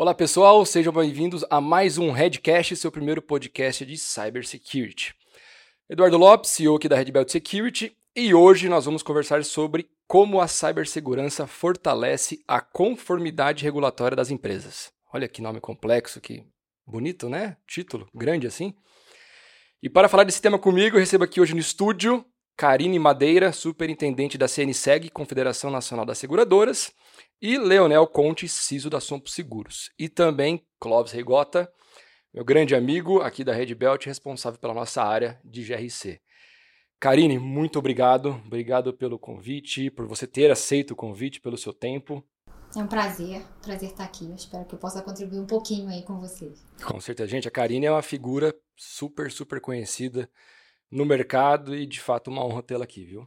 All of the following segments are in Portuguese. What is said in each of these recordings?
Olá pessoal, sejam bem-vindos a mais um Redcast, seu primeiro podcast de Cybersecurity. Eduardo Lopes, CEO aqui da Red Belt Security, e hoje nós vamos conversar sobre como a cibersegurança fortalece a conformidade regulatória das empresas. Olha que nome complexo, que bonito, né? Título grande assim. E para falar desse tema comigo, eu recebo aqui hoje no estúdio Karine Madeira, superintendente da CNSEG, Confederação Nacional das Seguradoras, e Leonel Conte, CISO da Sompo Seguros. E também Clóvis Rigota, meu grande amigo aqui da Red Belt, responsável pela nossa área de GRC. Karine, muito obrigado. Obrigado pelo convite, por você ter aceito o convite, pelo seu tempo. É um prazer, prazer estar aqui. Eu espero que eu possa contribuir um pouquinho aí com vocês. Com certeza, gente. A Karine é uma figura super, super conhecida no mercado e de fato uma honra tê-la aqui, viu?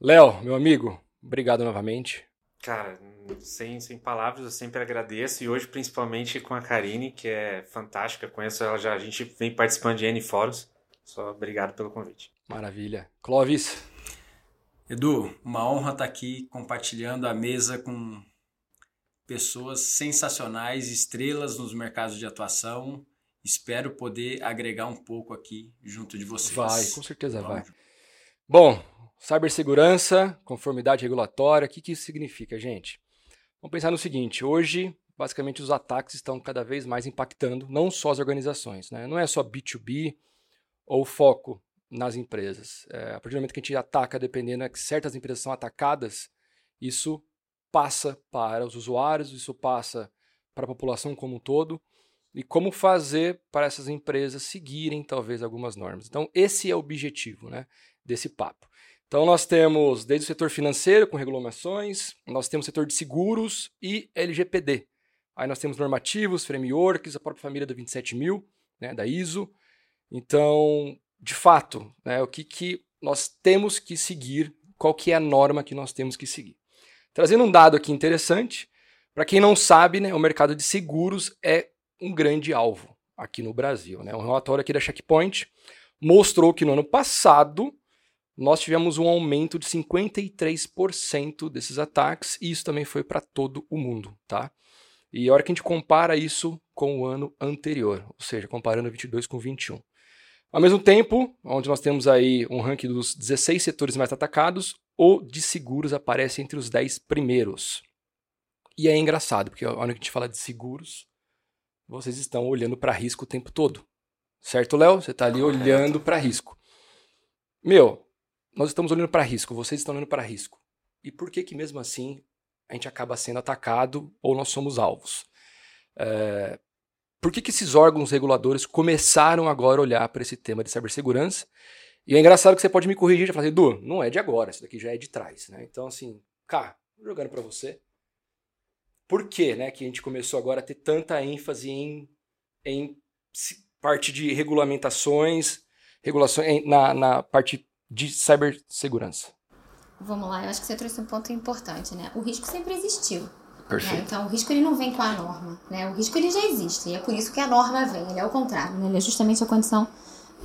Léo, meu amigo, obrigado novamente. Cara, sem, sem palavras, eu sempre agradeço. E hoje, principalmente com a Karine, que é fantástica. Conheço ela já, a gente vem participando de N fóruns. Só obrigado pelo convite. Maravilha. Clóvis. Edu, uma honra estar aqui compartilhando a mesa com pessoas sensacionais, estrelas nos mercados de atuação. Espero poder agregar um pouco aqui junto de vocês. Vai, com certeza Vamos. vai. Bom, Cibersegurança, conformidade regulatória, o que, que isso significa, gente? Vamos pensar no seguinte: hoje, basicamente, os ataques estão cada vez mais impactando não só as organizações, né? não é só B2B ou foco nas empresas. É, a partir do momento que a gente ataca, dependendo é que certas empresas são atacadas, isso passa para os usuários, isso passa para a população como um todo e como fazer para essas empresas seguirem talvez algumas normas. Então, esse é o objetivo né, desse papo. Então nós temos desde o setor financeiro com regulamentações, nós temos o setor de seguros e LGPD. Aí nós temos normativos, frameworks, a própria família do 27000, né, da ISO. Então, de fato, né, o que, que nós temos que seguir, qual que é a norma que nós temos que seguir. Trazendo um dado aqui interessante, para quem não sabe, né, o mercado de seguros é um grande alvo aqui no Brasil. Né? Um relatório aqui da Checkpoint mostrou que no ano passado nós tivemos um aumento de 53% desses ataques, e isso também foi para todo o mundo, tá? E a hora que a gente compara isso com o ano anterior, ou seja, comparando 22 com 21. Ao mesmo tempo, onde nós temos aí um ranking dos 16 setores mais atacados, o de seguros aparece entre os 10 primeiros. E é engraçado, porque a hora que a gente fala de seguros, vocês estão olhando para risco o tempo todo. Certo, Léo? Você está ali olhando para risco. Meu, nós estamos olhando para risco, vocês estão olhando para risco. E por que que mesmo assim a gente acaba sendo atacado ou nós somos alvos? É, por que, que esses órgãos reguladores começaram agora a olhar para esse tema de cibersegurança? E é engraçado que você pode me corrigir e falar, Edu, não é de agora, isso daqui já é de trás. Né? Então, assim, cá, jogando para você. Por que, né, que a gente começou agora a ter tanta ênfase em, em parte de regulamentações, regulações na, na parte de cibersegurança? Vamos lá, eu acho que você trouxe um ponto importante, né? O risco sempre existiu. Né? Perfeito. Né? Então, o risco ele não vem com a norma, né? O risco ele já existe, e é por isso que a norma vem, ele é o contrário, né? Ele é justamente a condição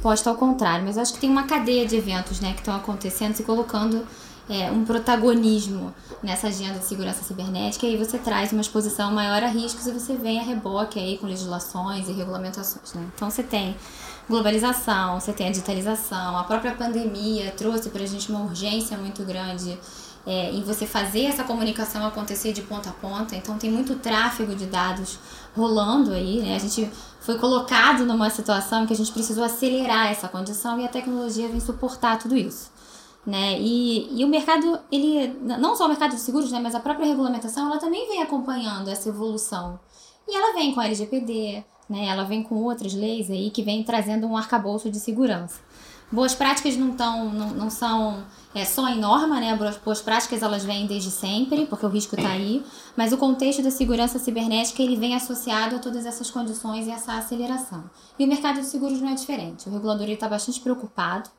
posta ao contrário. Mas acho que tem uma cadeia de eventos, né, que estão acontecendo, se colocando é, um protagonismo nessa agenda de segurança cibernética, e aí você traz uma exposição maior a riscos e você vem a reboque aí com legislações e regulamentações, né? Então, você tem globalização, você tem a digitalização, a própria pandemia trouxe para a gente uma urgência muito grande é, em você fazer essa comunicação acontecer de ponta a ponta. Então tem muito tráfego de dados rolando aí, né? A gente foi colocado numa situação que a gente precisou acelerar essa condição e a tecnologia vem suportar tudo isso. Né? E, e o mercado, ele não só o mercado de seguros, né, mas a própria regulamentação, ela também vem acompanhando essa evolução. E ela vem com a LGPD, né? Ela vem com outras leis aí que vem trazendo um arcabouço de segurança. Boas práticas não, tão, não, não são é, só em norma, né? As boas práticas elas vêm desde sempre, porque o risco está aí, mas o contexto da segurança cibernética ele vem associado a todas essas condições e essa aceleração. E o mercado de seguros não é diferente. O regulador está bastante preocupado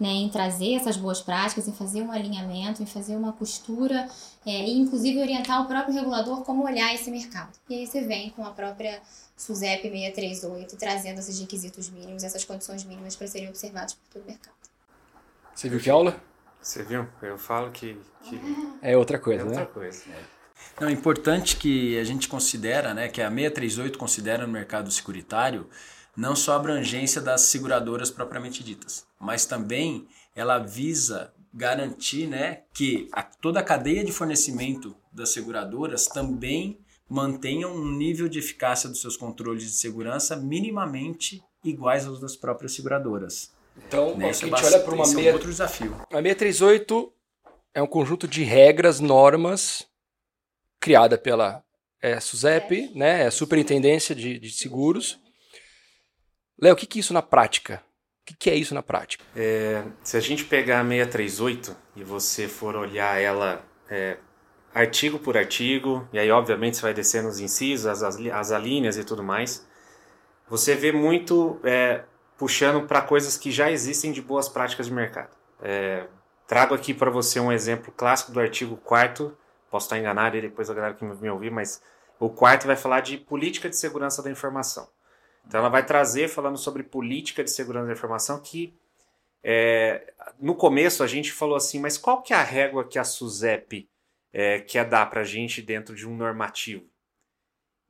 né, em trazer essas boas práticas, em fazer um alinhamento, em fazer uma costura é, e inclusive orientar o próprio regulador como olhar esse mercado. E aí você vem com a própria SUSEP 638 trazendo esses requisitos mínimos, essas condições mínimas para serem observados por todo o mercado. Você viu que aula? Você viu? Eu falo que. que é outra coisa, é né? outra coisa. Não, é importante que a gente considera, né, que a 638 considera no mercado securitário não só a abrangência das seguradoras propriamente ditas, mas também ela visa garantir né, que a, toda a cadeia de fornecimento das seguradoras também mantenham um nível de eficácia dos seus controles de segurança minimamente iguais aos das próprias seguradoras. Então, né? a gente olha para uma meia... é um outro desafio. A 638 é um conjunto de regras, normas criada pela é, SUSEP, é. né, é a Superintendência de, de Seguros. Léo, o que, que é isso na prática? O que, que é isso na prática? É, se a gente pegar a 638 e você for olhar ela é, artigo por artigo, e aí obviamente você vai descer nos incisos, as, as, as alíneas e tudo mais, você vê muito é, puxando para coisas que já existem de boas práticas de mercado. É, trago aqui para você um exemplo clássico do artigo 4 posso estar enganado e depois a galera que me ouvir, mas o quarto vai falar de política de segurança da informação. Então ela vai trazer falando sobre política de segurança da informação que é, no começo a gente falou assim, mas qual que é a régua que a SUSEP é, quer dar para a gente dentro de um normativo?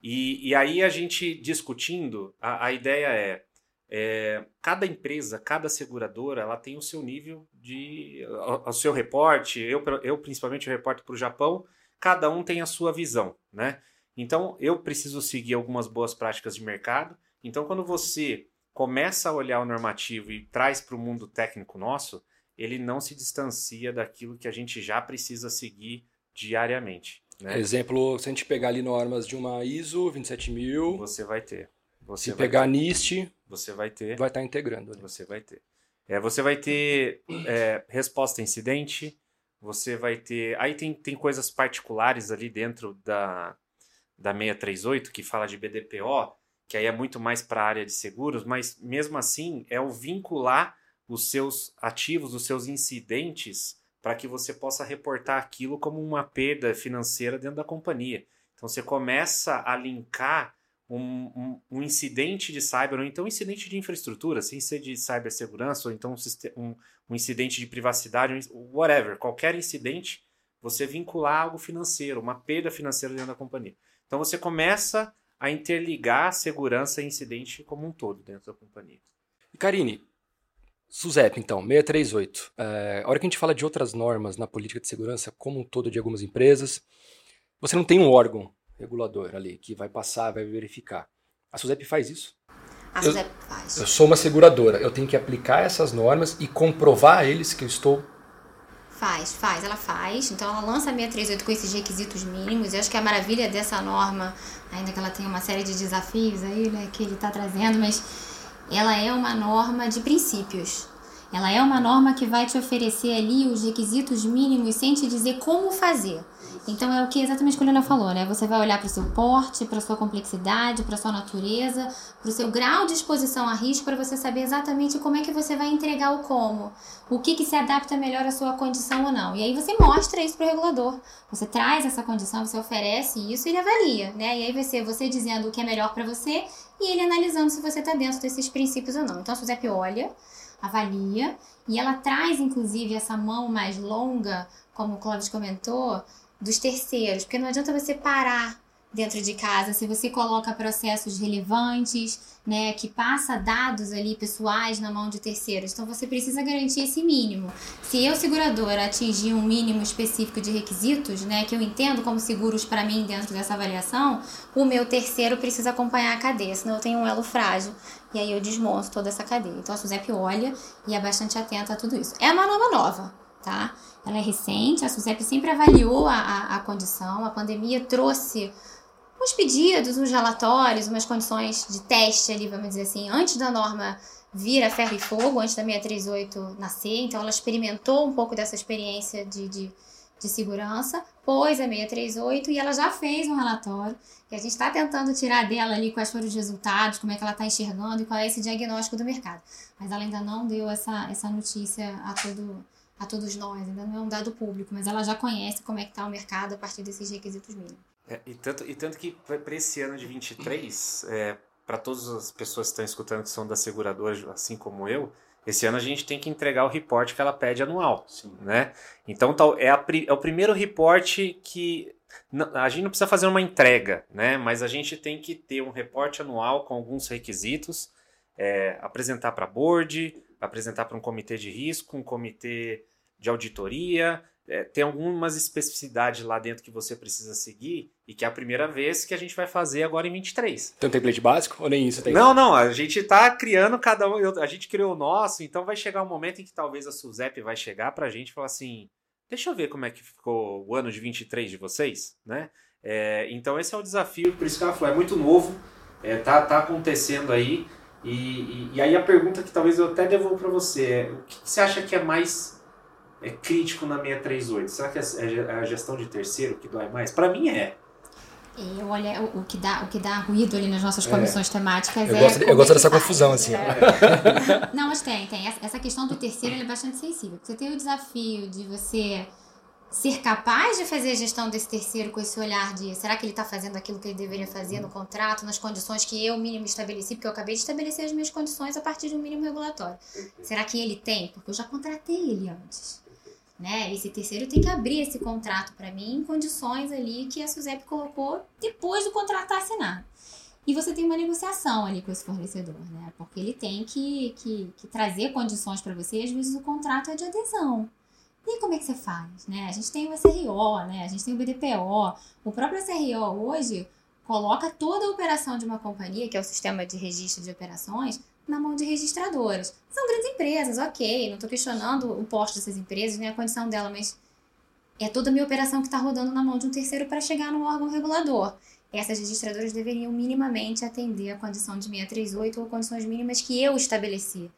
E, e aí a gente discutindo, a, a ideia é, é, cada empresa, cada seguradora, ela tem o seu nível de, o, o seu reporte. Eu, eu principalmente reporto para o Japão. Cada um tem a sua visão, né? Então eu preciso seguir algumas boas práticas de mercado então, quando você começa a olhar o normativo e traz para o mundo técnico nosso, ele não se distancia daquilo que a gente já precisa seguir diariamente. Né? Exemplo, se a gente pegar ali normas de uma ISO 27000, você vai ter. Você se pegar ter. NIST, você vai ter. Vai estar tá integrando. Ali. Você vai ter. É, você vai ter é, resposta a incidente. Você vai ter. Aí tem, tem coisas particulares ali dentro da, da 638 que fala de BDPO que aí é muito mais para a área de seguros, mas mesmo assim é o vincular os seus ativos, os seus incidentes, para que você possa reportar aquilo como uma perda financeira dentro da companhia. Então você começa a linkar um, um, um incidente de cyber, ou então um incidente de infraestrutura, sem ser de cibersegurança, ou então um, um incidente de privacidade, whatever, qualquer incidente, você vincular algo financeiro, uma perda financeira dentro da companhia. Então você começa a interligar segurança e incidente como um todo dentro da companhia. Karine, SUSEP, então, 638. É, a hora que a gente fala de outras normas na política de segurança como um todo de algumas empresas, você não tem um órgão regulador ali que vai passar, vai verificar. A SUSEP faz isso? A SUSEP eu, faz. Eu sou uma seguradora, eu tenho que aplicar essas normas e comprovar a eles que eu estou Faz, faz, ela faz. Então ela lança a 638 com esses requisitos mínimos. Eu acho que a maravilha dessa norma, ainda que ela tenha uma série de desafios aí, né, que ele está trazendo, mas ela é uma norma de princípios. Ela é uma norma que vai te oferecer ali os requisitos mínimos sem te dizer como fazer. Então é o que exatamente o Lula falou, né? Você vai olhar para o seu porte, para a sua complexidade, para a sua natureza, para o seu grau de exposição a risco, para você saber exatamente como é que você vai entregar o como, o que, que se adapta melhor à sua condição ou não. E aí você mostra isso para o regulador. Você traz essa condição, você oferece isso e ele avalia, né? E aí vai ser você dizendo o que é melhor para você e ele analisando se você está dentro desses princípios ou não. Então, a Suzep olha, avalia e ela traz, inclusive, essa mão mais longa, como o Clóvis comentou, dos terceiros, porque não adianta você parar dentro de casa se você coloca processos relevantes, né, que passa dados ali pessoais na mão de terceiros. Então você precisa garantir esse mínimo. Se eu seguradora atingir um mínimo específico de requisitos, né, que eu entendo como seguros para mim dentro dessa avaliação, o meu terceiro precisa acompanhar a cadeia, senão eu tenho um elo frágil e aí eu desmonto toda essa cadeia. Então a Suzep olha e é bastante atenta a tudo isso. É uma nova nova, tá? Ela é recente, a SUSEP sempre avaliou a, a, a condição, a pandemia trouxe uns pedidos, uns relatórios, umas condições de teste ali, vamos dizer assim, antes da norma vir a ferro e fogo, antes da 638 nascer, então ela experimentou um pouco dessa experiência de, de, de segurança, pôs a 638 e ela já fez um relatório que a gente está tentando tirar dela ali quais foram os resultados, como é que ela está enxergando e qual é esse diagnóstico do mercado. Mas ela ainda não deu essa, essa notícia a todo a todos nós, ainda não é um dado público, mas ela já conhece como é que está o mercado a partir desses requisitos mínimos. É, e, tanto, e tanto que para esse ano de 23, é, para todas as pessoas que estão escutando que são da seguradora, assim como eu, esse ano a gente tem que entregar o reporte que ela pede anual, Sim. né? Então é, a, é o primeiro reporte que a gente não precisa fazer uma entrega, né? Mas a gente tem que ter um reporte anual com alguns requisitos, é, apresentar para board, apresentar para um comitê de risco, um comitê de auditoria. É, tem algumas especificidades lá dentro que você precisa seguir e que é a primeira vez que a gente vai fazer agora em 23. Tem um template básico ou nem isso tem? Não, não, a gente está criando cada um, a gente criou o nosso, então vai chegar um momento em que talvez a Suzep vai chegar para a gente e falar assim, deixa eu ver como é que ficou o ano de 23 de vocês, né? É, então esse é o desafio, por isso que ela falou, é muito novo, é, tá, tá acontecendo aí, e, e, e aí a pergunta que talvez eu até devolvo para você é, o que você acha que é mais é crítico na 638? Será que é, é a gestão de terceiro que dói mais? Para mim é. Eu olho o, o, que dá, o que dá ruído ali nas nossas comissões é. temáticas eu é. Gosto, eu gosto dessa faz. confusão, assim. É. Não, mas tem, tem. Essa questão do terceiro é bastante sensível. Você tem o desafio de você ser capaz de fazer a gestão desse terceiro com esse olhar de será que ele está fazendo aquilo que ele deveria fazer no contrato, nas condições que eu mínimo estabeleci, porque eu acabei de estabelecer as minhas condições a partir de um mínimo regulatório. Será que ele tem? Porque eu já contratei ele antes. Né? Esse terceiro tem que abrir esse contrato para mim em condições ali que a SUSEP colocou depois do contrato assinado. E você tem uma negociação ali com esse fornecedor, né? Porque ele tem que, que, que trazer condições para você e às vezes o contrato é de adesão. E como é que você faz? Né? A gente tem o SRO, né? a gente tem o BDPO. O próprio SRO hoje coloca toda a operação de uma companhia, que é o sistema de registro de operações, na mão de registradoras. São grandes empresas, ok, não estou questionando o posto dessas empresas, nem a condição dela, mas é toda a minha operação que está rodando na mão de um terceiro para chegar no órgão regulador. Essas registradoras deveriam minimamente atender a condição de 638 ou condições mínimas que eu estabeleci.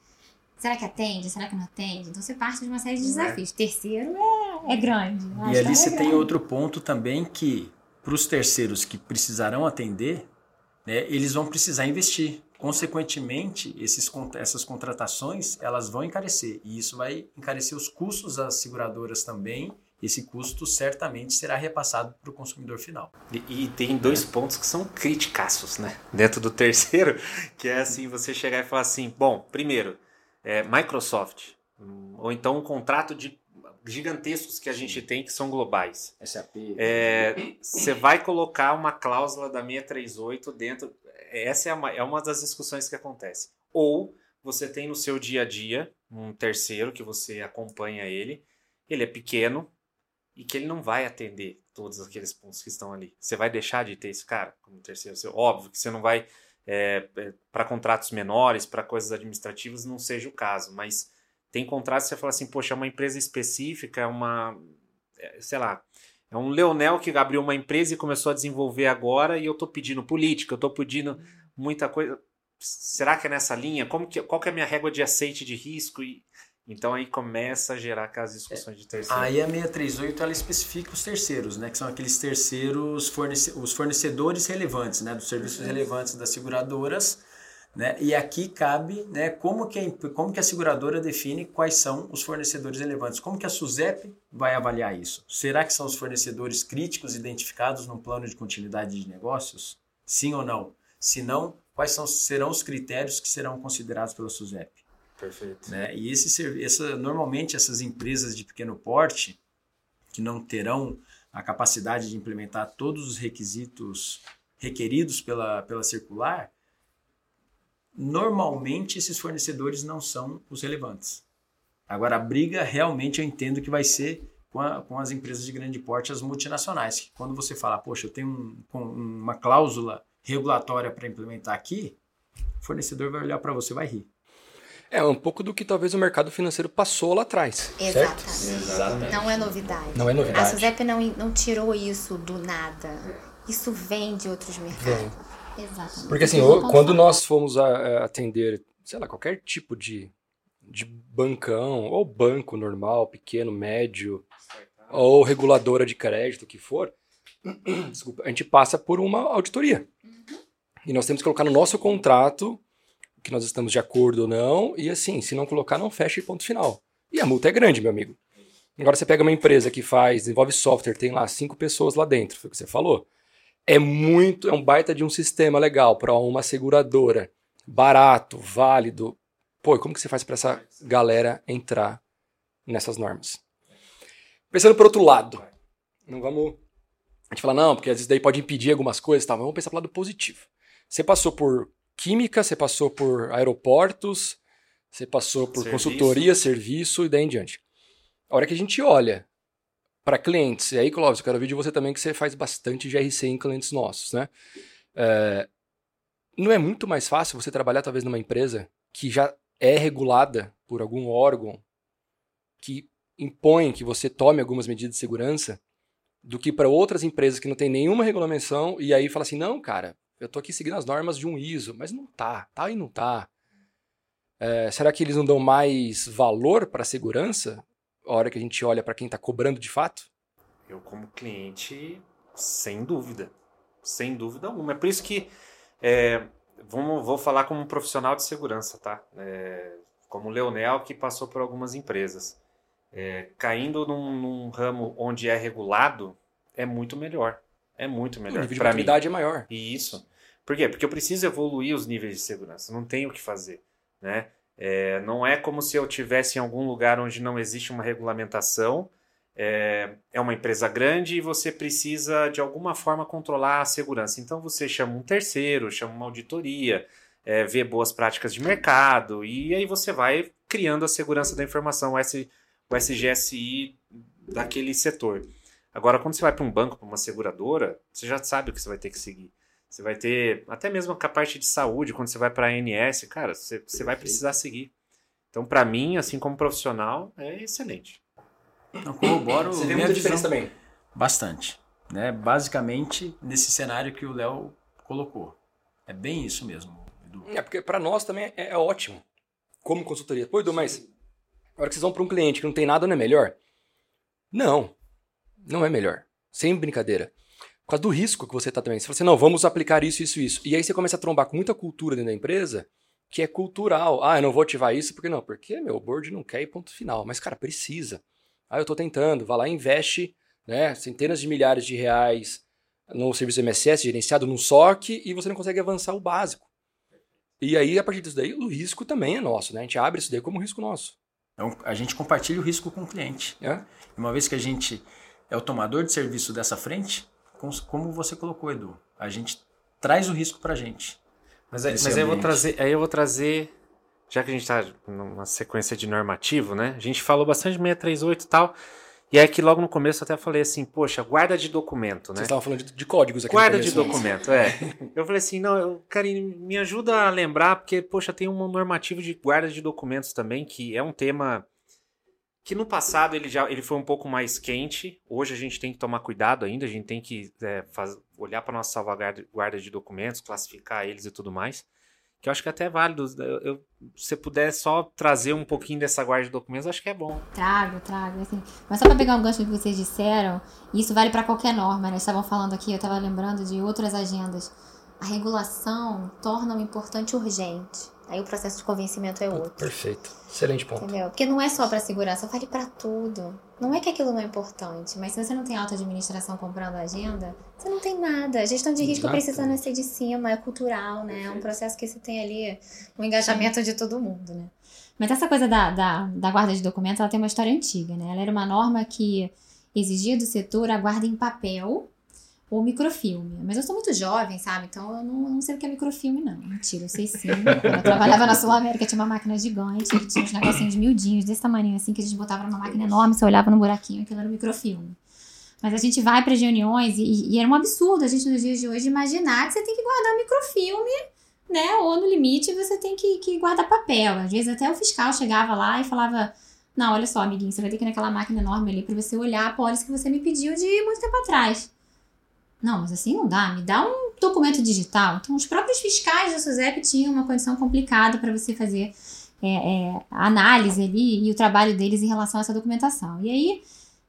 Será que atende? Será que não atende? Então você parte de uma série de é. desafios. É. Terceiro é, é grande. E ali você é tem outro ponto também que, para os terceiros que precisarão atender, né, eles vão precisar investir. Consequentemente, esses, essas contratações elas vão encarecer. E isso vai encarecer os custos das seguradoras também. Esse custo certamente será repassado para o consumidor final. E, e, tem dois pontos que são criticaços, né? Dentro do terceiro, que é assim, você chegar e falar assim, bom, primeiro, é, Microsoft, ou então um contrato de gigantescos que a gente tem que são globais. SAP. É, você vai colocar uma cláusula da 638 dentro. Essa é uma, é uma das discussões que acontece. Ou você tem no seu dia a dia um terceiro que você acompanha ele, ele é pequeno e que ele não vai atender todos aqueles pontos que estão ali. Você vai deixar de ter esse cara como terceiro? Óbvio que você não vai é, é, para contratos menores, para coisas administrativas, não seja o caso, mas tem contratos que você fala assim, poxa, é uma empresa específica, é uma, é, sei lá, é um Leonel que abriu uma empresa e começou a desenvolver agora e eu estou pedindo política, eu estou pedindo muita coisa. Será que é nessa linha? Como que, qual que é a minha régua de aceite de risco? E, então aí começa a gerar aquelas discussões de terceiro. Aí a 638 ela especifica os terceiros, né, que são aqueles terceiros fornece os fornecedores relevantes, né, dos serviços Isso. relevantes das seguradoras, né? E aqui cabe, né, como que a, como que a seguradora define quais são os fornecedores relevantes? Como que a SUSEP vai avaliar isso? Será que são os fornecedores críticos identificados no plano de continuidade de negócios? Sim ou não? Se não, quais são, serão os critérios que serão considerados pela SUSEP? Perfeito. Né? E esse, essa, normalmente essas empresas de pequeno porte, que não terão a capacidade de implementar todos os requisitos requeridos pela, pela circular, normalmente esses fornecedores não são os relevantes. Agora, a briga realmente eu entendo que vai ser com, a, com as empresas de grande porte, as multinacionais. Que quando você fala, poxa, eu tenho um, uma cláusula regulatória para implementar aqui, o fornecedor vai olhar para você e vai rir. É um pouco do que talvez o mercado financeiro passou lá atrás. Exatamente. Certo? Exatamente. Não é novidade. Não é novidade. A SUSEP não, não tirou isso do nada. Isso vem de outros mercados. Vem. Exatamente. Porque assim, quando nós fomos a, atender, sei lá, qualquer tipo de, de bancão, ou banco normal, pequeno, médio, ou reguladora de crédito, o que for, desculpa, a gente passa por uma auditoria. Uhum. E nós temos que colocar no nosso contrato que nós estamos de acordo ou não, e assim, se não colocar, não fecha e ponto final. E a multa é grande, meu amigo. Agora você pega uma empresa que faz, desenvolve software, tem lá cinco pessoas lá dentro, foi o que você falou. É muito, é um baita de um sistema legal para uma seguradora, barato, válido. Pô, como que você faz para essa galera entrar nessas normas? Pensando por outro lado, não vamos A gente fala, não, porque às vezes daí pode impedir algumas coisas, tá? Mas vamos pensar pelo lado positivo. Você passou por química, você passou por aeroportos, você passou por Serviço. consultoria, serviço e daí em diante. A hora que a gente olha para clientes, e aí, Clóvis, eu quero ouvir de você também que você faz bastante GRC em clientes nossos, né? É, não é muito mais fácil você trabalhar talvez numa empresa que já é regulada por algum órgão que impõe que você tome algumas medidas de segurança do que para outras empresas que não tem nenhuma regulamentação e aí fala assim, não, cara, eu tô aqui seguindo as normas de um ISO, mas não tá, tá e não tá. É, será que eles não dão mais valor para a segurança a hora que a gente olha para quem está cobrando de fato? Eu, como cliente, sem dúvida. Sem dúvida alguma. É por isso que. É, vamos, vou falar como um profissional de segurança, tá? É, como o Leonel, que passou por algumas empresas. É, caindo num, num ramo onde é regulado, é muito melhor. É muito O melhor. nível de maturidade é maior. E Isso. Por quê? Porque eu preciso evoluir os níveis de segurança. Não tenho o que fazer, né? É, não é como se eu tivesse em algum lugar onde não existe uma regulamentação. É, é uma empresa grande e você precisa de alguma forma controlar a segurança. Então você chama um terceiro, chama uma auditoria, é, vê boas práticas de mercado e aí você vai criando a segurança da informação, o, S, o SGSI daquele setor. Agora, quando você vai para um banco, para uma seguradora, você já sabe o que você vai ter que seguir. Você vai ter, até mesmo com a parte de saúde, quando você vai para a ANS, cara, você, você vai precisar seguir. Então, para mim, assim como profissional, é excelente. Eu corroboro Você vê muita visão diferença também. bastante. Né? Basicamente, nesse cenário que o Léo colocou. É bem isso mesmo, Edu. É porque para nós também é, é ótimo. Como consultoria. Pô, Edu, mas a hora que vocês vão para um cliente que não tem nada, não é melhor? Não. Não é melhor. Sem brincadeira. Por causa do risco que você tá também. Você fala assim, não, vamos aplicar isso, isso, isso. E aí você começa a trombar com muita cultura dentro da empresa que é cultural. Ah, eu não vou ativar isso porque não. Porque, meu, board não quer e ponto final. Mas, cara, precisa. Ah, eu tô tentando. Vai lá e investe né, centenas de milhares de reais no serviço MSS gerenciado num SOC e você não consegue avançar o básico. E aí, a partir disso daí, o risco também é nosso, né? A gente abre isso daí como risco nosso. Então, a gente compartilha o risco com o cliente. né? Uma vez que a gente é o tomador de serviço dessa frente, como você colocou, Edu, a gente traz o risco para a gente. Mas, mas aí, eu vou ambiente. trazer, aí eu vou trazer, já que a gente está numa sequência de normativo, né? A gente falou bastante de 638 e tal. E aí que logo no começo eu até falei assim, poxa, guarda de documento, né? Vocês estavam falando de, de códigos aqui Guarda no de né? documento, é. Eu falei assim, não, eu, Karine, me ajuda a lembrar, porque, poxa, tem um normativo de guarda de documentos também, que é um tema que no passado ele já ele foi um pouco mais quente. Hoje a gente tem que tomar cuidado ainda, a gente tem que é, faz- olhar para nossa salvaguarda guarda de documentos, classificar eles e tudo mais. Que eu acho que é até válido. Eu, eu- se puder só trazer um pouquinho dessa guarda de documentos, acho que é bom. Trago, trago, assim. Mas só pra pegar um gancho do que vocês disseram, isso vale pra qualquer norma, né? Estavam falando aqui, eu tava lembrando de outras agendas. A regulação torna o importante urgente. Aí o processo de convencimento é outro. Perfeito. Excelente ponto. Entendeu? Porque não é só pra segurança, vale pra tudo. Não é que aquilo não é importante, mas se você não tem alta administração comprando a agenda, você não tem nada. A gestão de risco Exato. precisa nascer de cima, é cultural, né? É um processo que você tem ali o engajamento de todo mundo, né? Mas essa coisa da, da, da guarda de documentos, ela tem uma história antiga, né? Ela era uma norma que exigia do setor a guarda em papel ou microfilme. Mas eu sou muito jovem, sabe? Então eu não, não sei o que é microfilme, não. Mentira, eu sei sim. Quando eu trabalhava na Sul América, tinha uma máquina gigante, que tinha uns negocinhos miudinhos desse tamanho, assim, que a gente botava numa máquina enorme, você olhava no buraquinho, aquilo era um microfilme. Mas a gente vai para reuniões e, e era um absurdo a gente nos dias de hoje imaginar que você tem que guardar microfilme, né? Ou no limite você tem que, que guardar papel. Às vezes até o fiscal chegava lá e falava: Não, olha só, amiguinho, você vai ter que ir naquela máquina enorme ali para você olhar a pólice que você me pediu de muito tempo atrás. Não, mas assim não dá, me dá um documento digital. Então, os próprios fiscais da SUSEP tinham uma condição complicada para você fazer é, é, a análise ali e o trabalho deles em relação a essa documentação. E aí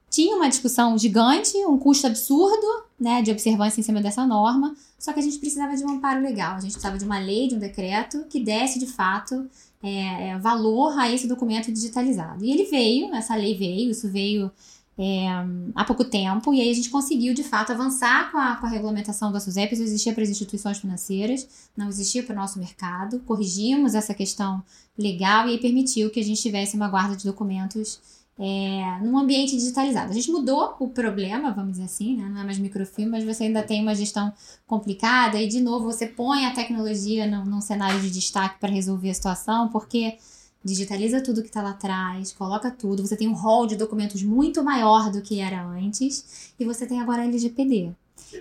tinha uma discussão gigante, um custo absurdo né, de observância em cima dessa norma, só que a gente precisava de um amparo legal, a gente precisava de uma lei, de um decreto que desse de fato é, é, valor a esse documento digitalizado. E ele veio, essa lei veio, isso veio é, há pouco tempo, e aí a gente conseguiu de fato avançar com a, com a regulamentação da SUSEP, isso existia para as instituições financeiras, não existia para o nosso mercado, corrigimos essa questão legal e aí permitiu que a gente tivesse uma guarda de documentos é, num ambiente digitalizado. A gente mudou o problema, vamos dizer assim, né? não é mais microfilme, mas você ainda tem uma gestão complicada e, de novo, você põe a tecnologia num, num cenário de destaque para resolver a situação, porque digitaliza tudo que está lá atrás, coloca tudo, você tem um rol de documentos muito maior do que era antes. E você tem agora a LGPD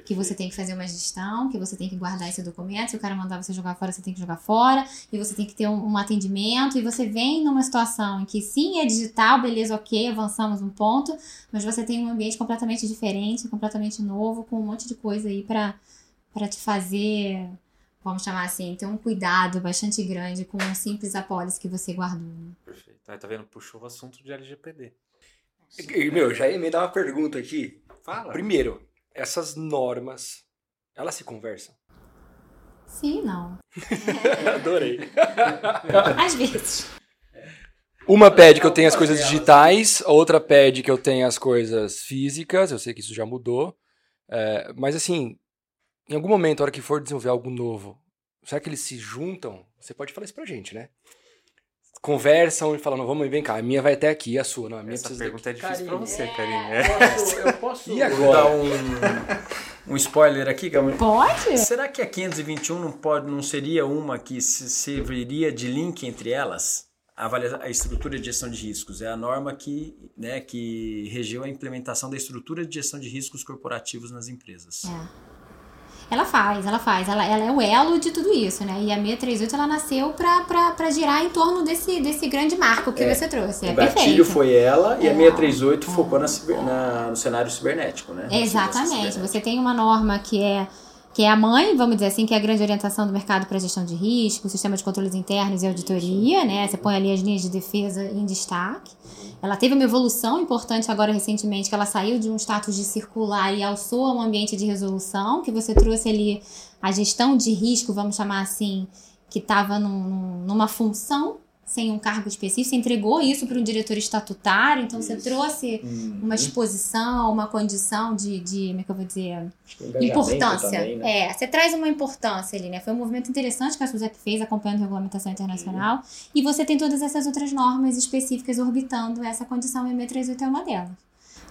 que você tem que fazer uma gestão, que você tem que guardar esse documento, se o cara mandar você jogar fora, você tem que jogar fora, e você tem que ter um, um atendimento, e você vem numa situação em que sim, é digital, beleza, ok, avançamos um ponto, mas você tem um ambiente completamente diferente, completamente novo, com um monte de coisa aí para te fazer, vamos chamar assim, ter um cuidado bastante grande com um simples apólice que você guardou. Né? Perfeito. Aí tá vendo? Puxou o assunto de LGPD. Meu, já ia me dar uma pergunta aqui. Fala. Primeiro, essas normas, elas se conversam? Sim, não. Adorei. Às vezes. Uma pede que eu tenha as coisas digitais, a outra pede que eu tenha as coisas físicas. Eu sei que isso já mudou. É, mas assim, em algum momento, a hora que for desenvolver algo novo, será que eles se juntam? Você pode falar isso pra gente, né? conversam e falam, não, vamos, vem cá, a minha vai até aqui, a sua, não, a minha Essa precisa pergunta daqui. é difícil pra você, Karine. Eu posso, eu posso E agora? dar um, um spoiler aqui, Gabriel? Pode? Será que a 521 não, pode, não seria uma que se serviria de link entre elas? A, a estrutura de gestão de riscos é a norma que, né, que regeu a implementação da estrutura de gestão de riscos corporativos nas empresas. É. Ela faz, ela faz. Ela, ela é o elo de tudo isso, né? E a 638 ela nasceu pra, pra, pra girar em torno desse, desse grande marco que É. você trouxe. É o gatilho perfeito. foi ela e a É. 638 focou na na- no cenário cibernético, né? É, Exatamente. Você tem uma norma que é que é a mãe, vamos dizer assim, que é a grande orientação do mercado para gestão de risco, sistema de controles internos e auditoria, né? Você põe ali as linhas de defesa em destaque. Ela teve uma evolução importante agora recentemente, que ela saiu de um status de circular e alçou a um ambiente de resolução, que você trouxe ali a gestão de risco, vamos chamar assim, que estava numa função sem um cargo específico, você entregou isso para um diretor estatutário, então você trouxe Hum, uma exposição, uma condição de, de como é que eu vou dizer, importância. também, né? É, você traz uma importância ali, né? Foi um movimento interessante que a SUSEP fez, acompanhando a regulamentação internacional, e você tem todas essas outras normas específicas orbitando essa condição, e a 638 é uma delas.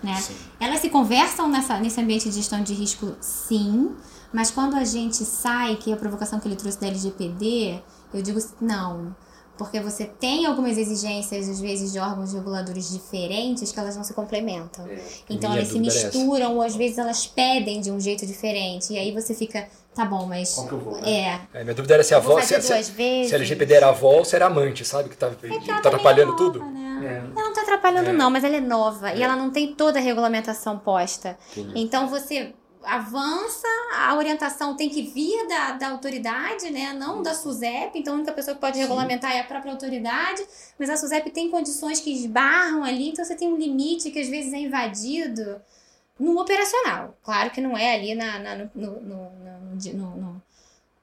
Né? Sim. Elas se conversam nessa, nesse ambiente de gestão de risco, sim, mas quando a gente sai, que é a provocação que ele trouxe da LGPD, eu digo não. Porque você tem algumas exigências, às vezes, de órgãos reguladores diferentes que elas não se complementam. Então Minha elas se essa. misturam, ou às vezes elas pedem de um jeito diferente. E aí você fica, tá bom, mas. Qual que eu vou, né? É. É, minha dúvida era se a avó, se, se, vezes. se a LGPD era avó ou se era amante, sabe? Que tá, tá Ela atrapalhando é tudo. nova, né? É. Ela não tá atrapalhando, não, mas ela é nova. E ela não tem toda a regulamentação posta. Então você avança, a orientação tem que vir da, da autoridade, né? Não da SUSEP. Então a única pessoa que pode regulamentar é a própria autoridade. Mas a SUSEP tem condições que esbarram ali, então você tem um limite que às vezes é invadido no operacional. Claro que não é ali na, na- no, no, no, no- no- no-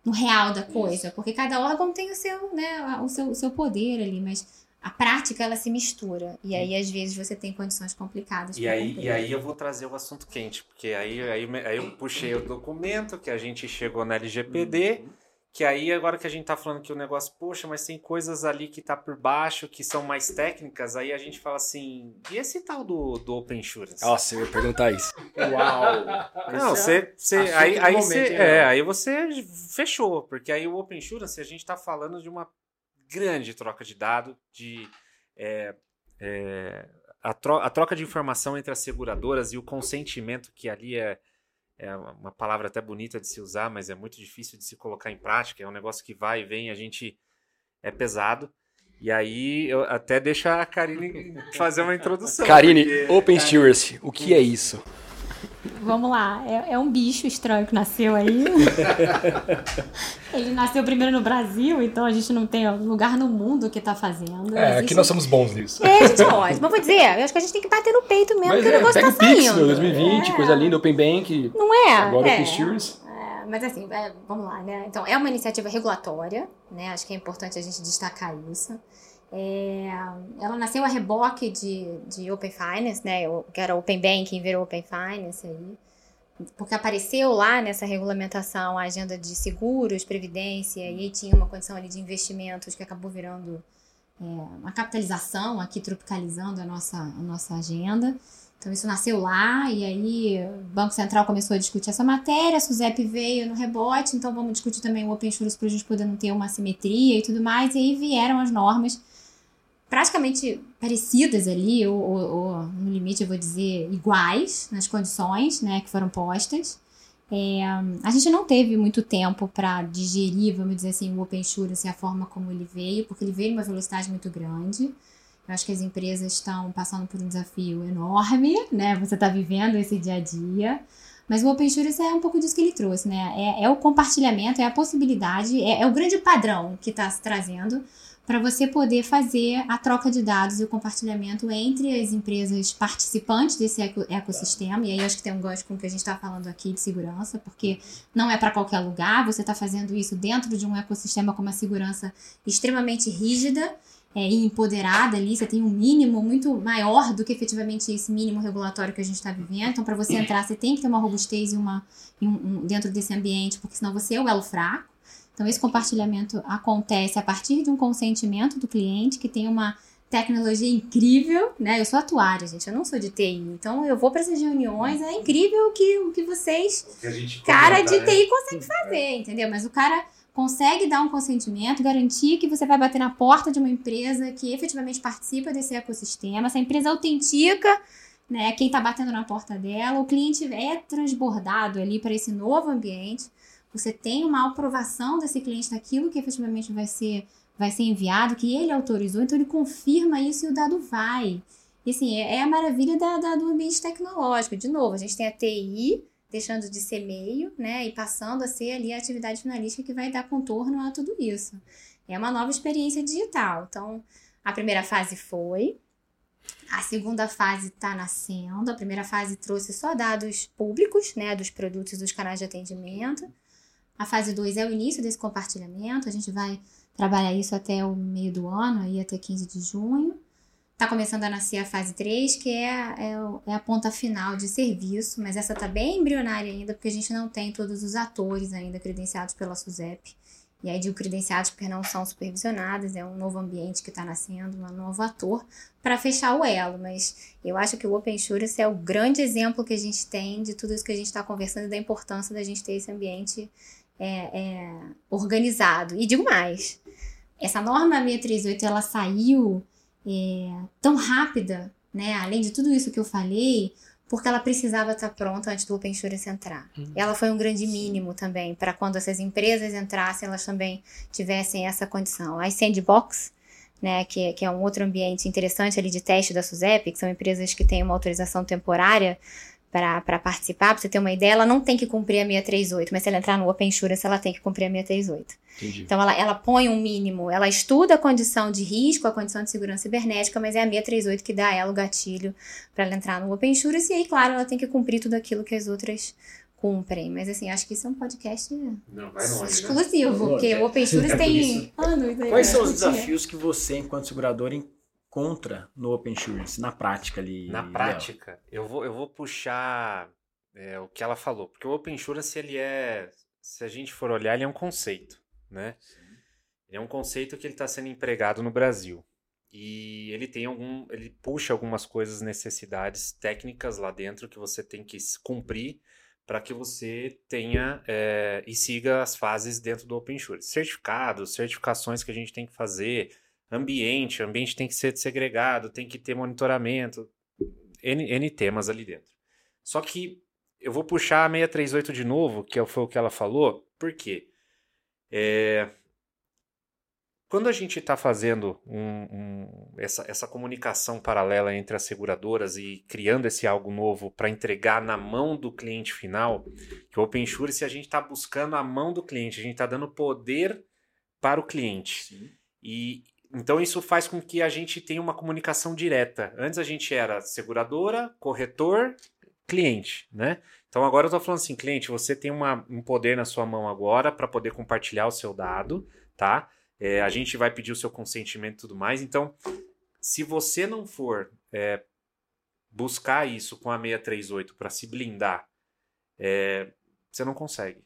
no real da coisa, porque cada órgão tem o seu, né, o seu, o seu poder ali, mas a prática ela se mistura. E aí, às vezes, você tem condições complicadas. E aí, cumprir. e aí eu vou trazer o assunto quente, porque aí, aí, aí eu puxei o documento, que a gente chegou na LGPD, que aí agora que a gente tá falando que o negócio, poxa, mas tem coisas ali que tá por baixo, que são mais técnicas, aí a gente fala assim, e esse tal do, do Open Insurance? Nossa, eu ia perguntar isso. Uau! Não, é você, você assunto aí, aí, momento, você, hein, é, aí você fechou, porque aí o Open Insurance a gente está falando de uma grande troca de dados, de é, é, a, tro- a troca de informação entre as seguradoras e o consentimento que ali é, é uma palavra até bonita de se usar, mas é muito difícil de se colocar em prática. É um negócio que vai e vem, a gente é pesado. E aí eu até deixo a Karine fazer uma introdução. Karine, porque- Open Stewardship, o que é isso? Vamos lá, é, é um bicho estranho que nasceu aí. Ele nasceu primeiro no Brasil, então a gente não tem lugar no mundo que tá fazendo. É, aqui Existe- nós somos bons nisso. É, a gente é ótimo. Mas vou dizer, eu acho que a gente tem que bater no peito mesmo, Mas que o é, negócio pega tá o Pix, saindo. meu, 2020, É. coisa linda, Open Bank, Não é? agora é. Open Stewardship. É, mas assim, é, vamos lá, né? Então, é uma iniciativa regulatória, né? Acho que é importante a gente destacar isso. É, ela nasceu a reboque de, de Open Finance, né? Que era Open Banking, virou Open Finance aí. Porque apareceu lá nessa regulamentação a agenda de seguros, previdência, e aí tinha uma condição ali de investimentos que acabou virando é, uma capitalização aqui tropicalizando a nossa, a nossa agenda. Então isso nasceu lá e aí o Banco Central começou a discutir essa matéria, a SUSEP veio no rebote, então vamos discutir também o Open Source para a gente poder não ter uma simetria e tudo mais. E aí vieram as normas praticamente parecidas ali, ou, ou, ou, no limite eu vou dizer iguais nas condições né, que foram postas. É, a gente não teve muito tempo para digerir, vamos dizer assim, o Open Source, a forma como ele veio, porque ele veio em uma velocidade muito grande. Eu acho que as empresas estão passando por um desafio enorme, né? Você está vivendo esse dia a dia. Mas o Open Source é um pouco disso que ele trouxe, né? É, é o compartilhamento, é a possibilidade, é, é o grande padrão que está se trazendo para você poder fazer a troca de dados e o compartilhamento entre as empresas participantes desse ecossistema. E aí acho que tem um gosto com o que a gente está falando aqui de segurança, porque não é para qualquer lugar, você está fazendo isso dentro de um ecossistema com uma segurança extremamente rígida. É, e empoderada ali, você tem um mínimo muito maior do que efetivamente esse mínimo regulatório que a gente está vivendo. Então, para você entrar, você tem que ter uma robustez e uma, um, um, dentro desse ambiente, porque senão você é o elo fraco. Então, esse compartilhamento acontece a partir de um consentimento do cliente que tem uma tecnologia incrível, né? Eu sou atuária, gente, eu não sou de TI. Então, eu vou para essas reuniões, é incrível o que, o que vocês, que cara de TI, né? consegue fazer, entendeu? Mas o cara consegue dar um consentimento, garantir que você vai bater na porta de uma empresa que efetivamente participa desse ecossistema, essa empresa autentica né, quem está batendo na porta dela, o cliente é transbordado ali para esse novo ambiente você tem uma aprovação desse cliente daquilo que efetivamente vai ser, vai ser enviado, que ele autorizou, então ele confirma isso e o dado vai. E assim, é, é a maravilha da, da, do ambiente tecnológico. De novo, a gente tem a TI deixando de ser meio, né, e passando a ser ali a atividade finalística que vai dar contorno a tudo isso. É uma nova experiência digital. Então, a primeira fase foi, a segunda fase está nascendo. A primeira fase trouxe só dados públicos, né, dos produtos dos canais de atendimento. A fase 2 é o início desse compartilhamento, a gente vai trabalhar isso até o meio do ano, aí até 15 de junho. Está começando a nascer a fase 3, que é, é, é, a ponta final de serviço, mas essa está bem embrionária ainda, porque a gente não tem todos os atores ainda credenciados pela SUSEP. E aí digo credenciados porque não são supervisionados, é um novo ambiente que está nascendo, um novo ator, para fechar o elo. Mas eu acho que o Open Insurance é o grande exemplo que a gente tem de tudo isso que a gente está conversando e da importância da gente ter esse ambiente é, é, organizado. E digo mais, essa norma 638 ela saiu é, tão rápida, né? Além de tudo isso que eu falei, porque ela precisava estar pronta antes do Open Insurance entrar. Uhum. Ela foi um grande mínimo também para quando essas empresas entrassem, elas também tivessem essa condição. A Sandbox, né, que, que é um outro ambiente interessante ali de teste da SUSEP, que são empresas que têm uma autorização temporária para participar, para você ter uma ideia, ela não tem que cumprir a 638, mas se ela entrar no Open Insurance, ela tem que cumprir a 638. Entendi. Então, ela, ela põe um mínimo, ela estuda a condição de risco, a condição de segurança cibernética, mas é a 638 que dá a ela o gatilho para ela entrar no Open Insurance, e aí, claro, ela tem que cumprir tudo aquilo que as outras cumprem. Mas, assim, acho que isso é um podcast não, vai longe, né? exclusivo, né? porque o Open Insurance é tem anos. Quais são os desafios que você, enquanto segurador, contra no Open Insurance, na prática ali? Na prática, eu vou, eu vou puxar é, o que ela falou, porque o Open Insurance, ele é, se a gente for olhar, ele é um conceito, né? Sim. Ele é um conceito que ele está sendo empregado no Brasil. E ele tem algum. ele puxa algumas coisas, necessidades técnicas lá dentro que você tem que cumprir para que você tenha é, e siga as fases dentro do Open Insurance. Certificados, certificações que a gente tem que fazer, ambiente, o ambiente tem que ser segregado, tem que ter monitoramento, N, N temas ali dentro. Só que eu vou puxar a 638 de novo, que foi o que ela falou, por quê? É, quando a gente está fazendo um, um, essa, essa comunicação paralela entre as seguradoras e criando esse algo novo para entregar na mão do cliente final, que o Open Insurance a gente está buscando a mão do cliente, a gente está dando poder para o cliente. Sim. E, então isso faz com que a gente tenha uma comunicação direta. Antes a gente era seguradora, corretor, cliente, né? Então agora eu estou falando assim, cliente, você tem uma, um poder na sua mão agora para poder compartilhar o seu dado, tá? É, a gente vai pedir o seu consentimento e tudo mais. Então, se você não for é, buscar isso com a 638 para se blindar, é, você não consegue.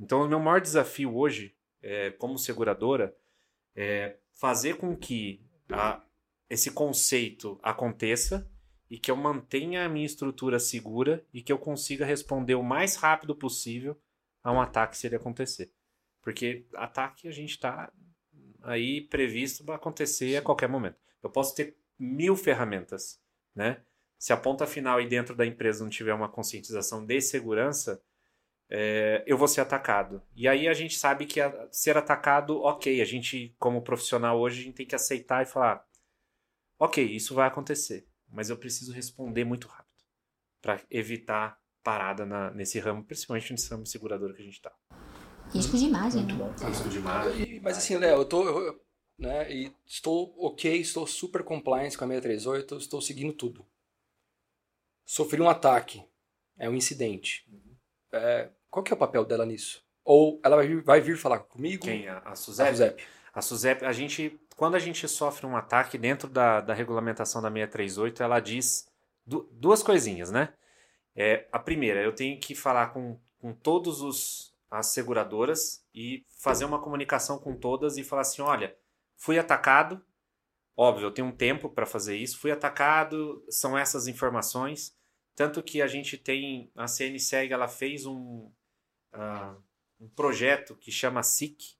Então, o meu maior desafio hoje, é, como seguradora, é fazer com que a, esse conceito aconteça e que eu mantenha a minha estrutura segura e que eu consiga responder o mais rápido possível a um ataque se ele acontecer. Porque ataque a gente está aí previsto para acontecer a qualquer momento. Eu posso ter mil ferramentas, né? Se a ponta final aí dentro da empresa não tiver uma conscientização de segurança, é, eu vou ser atacado. E aí a gente sabe que a, ser atacado, ok, a gente, como profissional hoje, a gente tem que aceitar e falar: ok, isso vai acontecer, mas eu preciso responder muito rápido para evitar parada na, nesse ramo, principalmente nesse ramo segurador que a gente está. Risco de imagem, muito né? Bom. Risco de imagem. Mas assim, Léo, eu tô. Eu, né, e estou ok, estou super compliance com a 638, estou seguindo tudo. Sofri um ataque, é um incidente. É, qual que é o papel dela nisso? Ou ela vai vir, vai vir falar comigo? Quem? A, a Suzep? A Suzep. A Suzep, a gente, quando a gente sofre um ataque dentro da, da regulamentação da 638, ela diz du duas coisinhas, né? É, a primeira, eu tenho que falar com, com todos os as seguradoras e fazer uma comunicação com todas e falar assim, olha, fui atacado, óbvio, eu tenho um tempo para fazer isso, fui atacado, são essas informações, tanto que a gente tem, a CNSEG, ela fez um, uh, um projeto que chama SIC,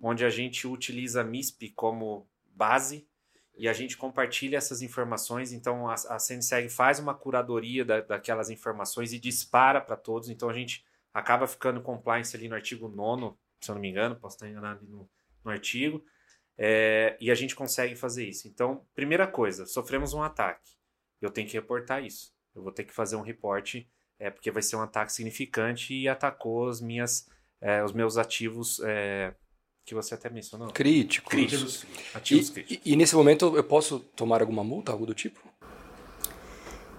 onde a gente utiliza a MISP como base e a gente compartilha essas informações. Então a, a CNSEG faz uma curadoria da, daquelas informações e dispara para todos. Então a gente acaba ficando compliance ali no artigo 9, se eu não me engano, posso estar enganado no, no artigo, é, e a gente consegue fazer isso. Então, primeira coisa, sofremos um ataque, eu tenho que reportar isso. Eu vou ter que fazer um reporte, é, porque vai ser um ataque significante e atacou as minhas, é, os meus ativos é, que você até mencionou. Críticos. Críticos. Ativos e, críticos. E, e, nesse momento eu posso tomar alguma multa, algo do tipo?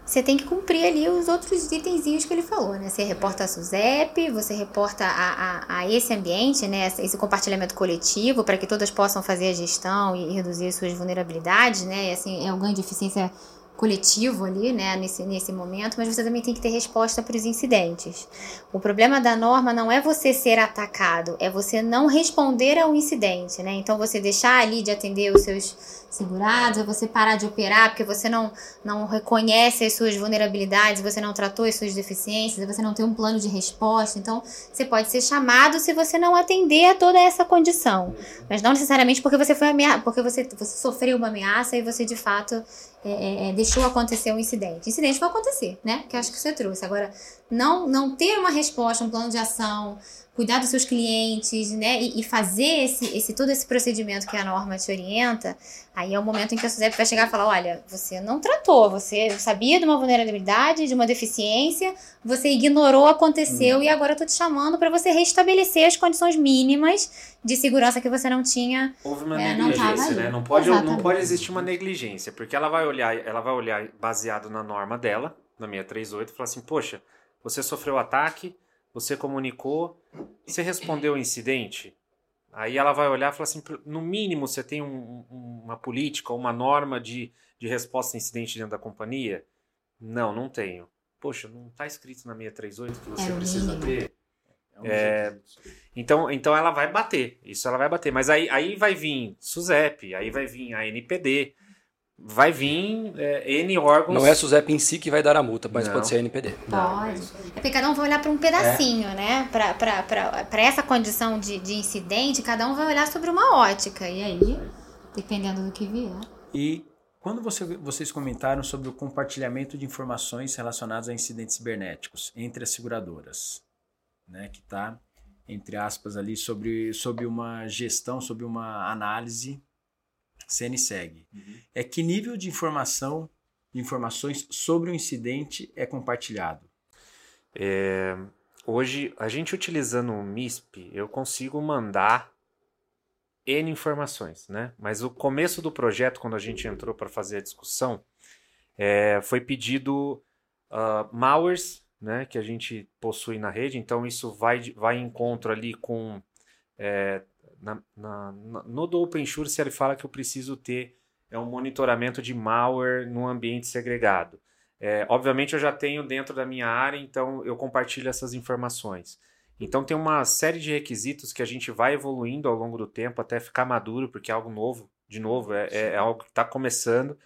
Você tem que cumprir ali os outros itenzinhos que ele falou, né? Você reporta a SUSEP, você reporta a, a, a esse ambiente, né? Esse compartilhamento coletivo, para que todas possam fazer a gestão e reduzir suas vulnerabilidades, né? E, assim, é um ganho de eficiência coletivo ali, né, nesse, nesse momento, mas você também tem que ter resposta para os incidentes. O problema da norma não é você ser atacado, é você não responder ao incidente, né? Então você deixar ali de atender os seus segurados, é você parar de operar porque você não, não reconhece as suas vulnerabilidades, você não tratou as suas deficiências, você não tem um plano de resposta. Então você pode ser chamado se você não atender a toda essa condição, mas não necessariamente porque você foi ameaça, porque você, você sofreu uma ameaça e você de fato é, é, deixou acontecer um incidente. Incidente vai acontecer, né? Que acho que você trouxe. Agora, não, não ter uma resposta, um plano de ação, cuidar dos seus clientes, né? E, e, fazer esse, esse, todo esse procedimento que a norma te orienta, aí é o momento em que a SUSEP vai chegar e falar: olha, você não tratou, você sabia de uma vulnerabilidade, de uma deficiência, você ignorou, aconteceu, hum. e agora eu tô te chamando para você restabelecer as condições mínimas de segurança que você não tinha. Houve uma é, negligência, não né? Não pode, não pode existir uma negligência, porque ela vai olhar, ela vai olhar baseado na norma dela, na 638, e falar assim: poxa, você sofreu ataque você comunicou, você respondeu o incidente, aí ela vai olhar e falar assim, no mínimo você tem um, um, uma política, uma norma de, de resposta a incidente dentro da companhia? Não, não tenho. Poxa, não está escrito na 638 que você é precisa ter. É, é então, então ela vai bater, isso ela vai bater. Mas aí, aí vai vir SUSEP, aí vai vir a NPD, vai vir é, N órgãos. Não é a SUSEP em si que vai dar a multa, mas não. pode ser a NPD. Pode. É porque cada um vai olhar para um pedacinho, é. né? Para essa condição de, de incidente, cada um vai olhar sobre uma ótica. E aí, dependendo do que vier. E quando você, vocês comentaram sobre o compartilhamento de informações relacionadas a incidentes cibernéticos entre as seguradoras, né? Que está, entre aspas, ali sobre, sobre uma gestão, sobre uma análise CNSEG. Uhum. É que nível de informação, de informações sobre o incidente é compartilhado? É, hoje, a gente utilizando o MISP, eu consigo mandar N informações, né? Mas o começo do projeto, quando a gente entrou para fazer a discussão, é, foi pedido uh, malwares, né, que a gente possui na rede. Então isso vai, vai em encontro ali com é, na, na, no do OpenSure, ele fala que eu preciso ter é um monitoramento de malware num ambiente segregado. É, obviamente eu já tenho dentro da minha área, então eu compartilho essas informações. Então tem uma série de requisitos que a gente vai evoluindo ao longo do tempo até ficar maduro, porque é algo novo De novo, é, é, é algo que está começando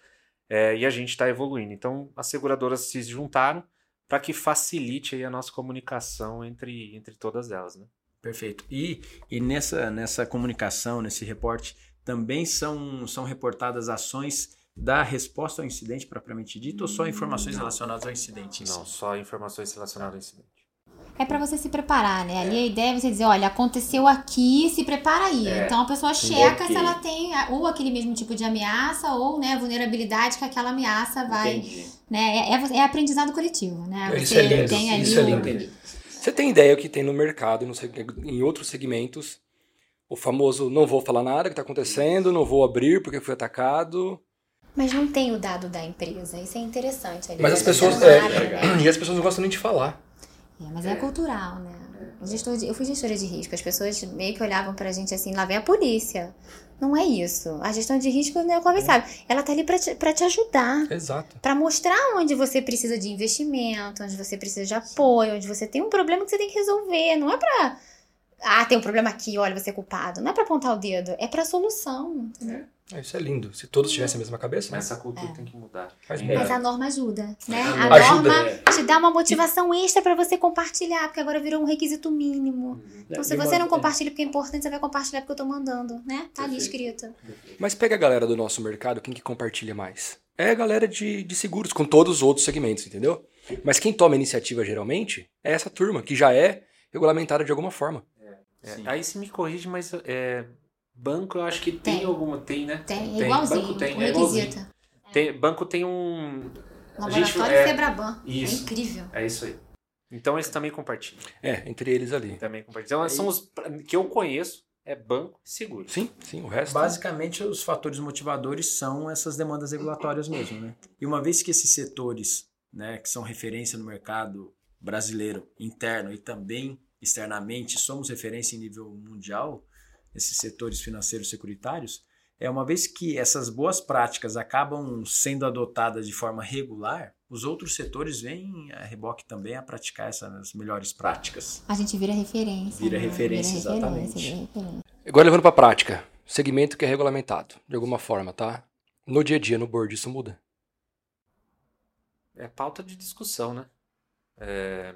é, e a gente está evoluindo. Então, as seguradoras se juntaram para que facilite a nossa comunicação entre, entre todas elas. Né? Perfeito. E, e nessa, nessa comunicação, nesse reporte, também são, são reportadas ações da resposta ao incidente propriamente dito ou só informações Não. relacionadas ao incidente? Não, só informações relacionadas ao incidente. É pra você se preparar, né? Ali a ideia é você dizer, olha, aconteceu aqui, se prepara aí. É. Então a pessoa checa se ela tem a- ou aquele mesmo tipo de ameaça ou, né, vulnerabilidade que aquela ameaça vai, Entendi. né? É, é, é aprendizado coletivo, né? Isso Você é lindo, tem ali isso é o- lindo. Você tem ideia o que tem no mercado, seg- em outros segmentos, o famoso não vou falar nada que está acontecendo, não vou abrir porque fui atacado. Mas não tem o dado da empresa. Isso é interessante. Mas as Você pessoas. é, né? e as pessoas não gostam nem de falar. É, mas é, cultural, né? Gestor de- eu fui gestora de risco, as pessoas meio que olhavam pra gente assim, lá vem a polícia. Não é isso. A gestão de risco não é conversado. Ela tá ali pra te, pra te ajudar. Exato. Pra mostrar onde você precisa de investimento, onde você precisa de apoio, onde você tem um problema que você tem que resolver. Não é pra. Ah, tem um problema aqui, olha, você é culpado. Não é pra apontar o dedo, é pra solução. entendeu? É, Isso é lindo. Se todos tivessem a mesma cabeça. Mas essa cultura tem que mudar. Faz Ainda- Mas a norma ajuda, né? A Ajuda, norma é. te dá uma motivação extra pra você compartilhar, porque agora virou um requisito mínimo. Então, se você não é. compartilha porque é importante, você vai compartilhar porque eu tô mandando, né? Tá ali escrito. Mas pega a galera do nosso mercado, quem que compartilha mais? É a galera de, de seguros, com todos os outros segmentos, entendeu? Mas quem toma a iniciativa geralmente é essa turma, que já é regulamentada de alguma forma. É, aí se me corrige, mas é, banco eu acho que tem, Tem. alguma. Tem, né? Tem, é igualzinho. Banco tem, é igualzinho. requisito. Tem, banco tem um. gente- Laboratório é, Febraban. isso. É incrível. É isso aí. Então eles também compartilham. É, entre eles ali. Também compartilham. Então são os que eu conheço, é banco e seguro. Sim, sim, o resto. Basicamente, os fatores motivadores são essas demandas regulatórias mesmo, né? E uma vez que esses setores, né, que são referência no mercado brasileiro interno e também externamente somos referência em nível mundial, esses setores financeiros securitários, é uma vez que essas boas práticas acabam sendo adotadas de forma regular, os outros setores vêm a reboque também a praticar essas melhores práticas. A gente vira referência. Vira né? referência, vira exatamente. Referência, vira referência. Agora levando pra prática. Segmento que é regulamentado, de alguma forma, tá? No dia a dia, no board, isso muda. É pauta de discussão, né? É,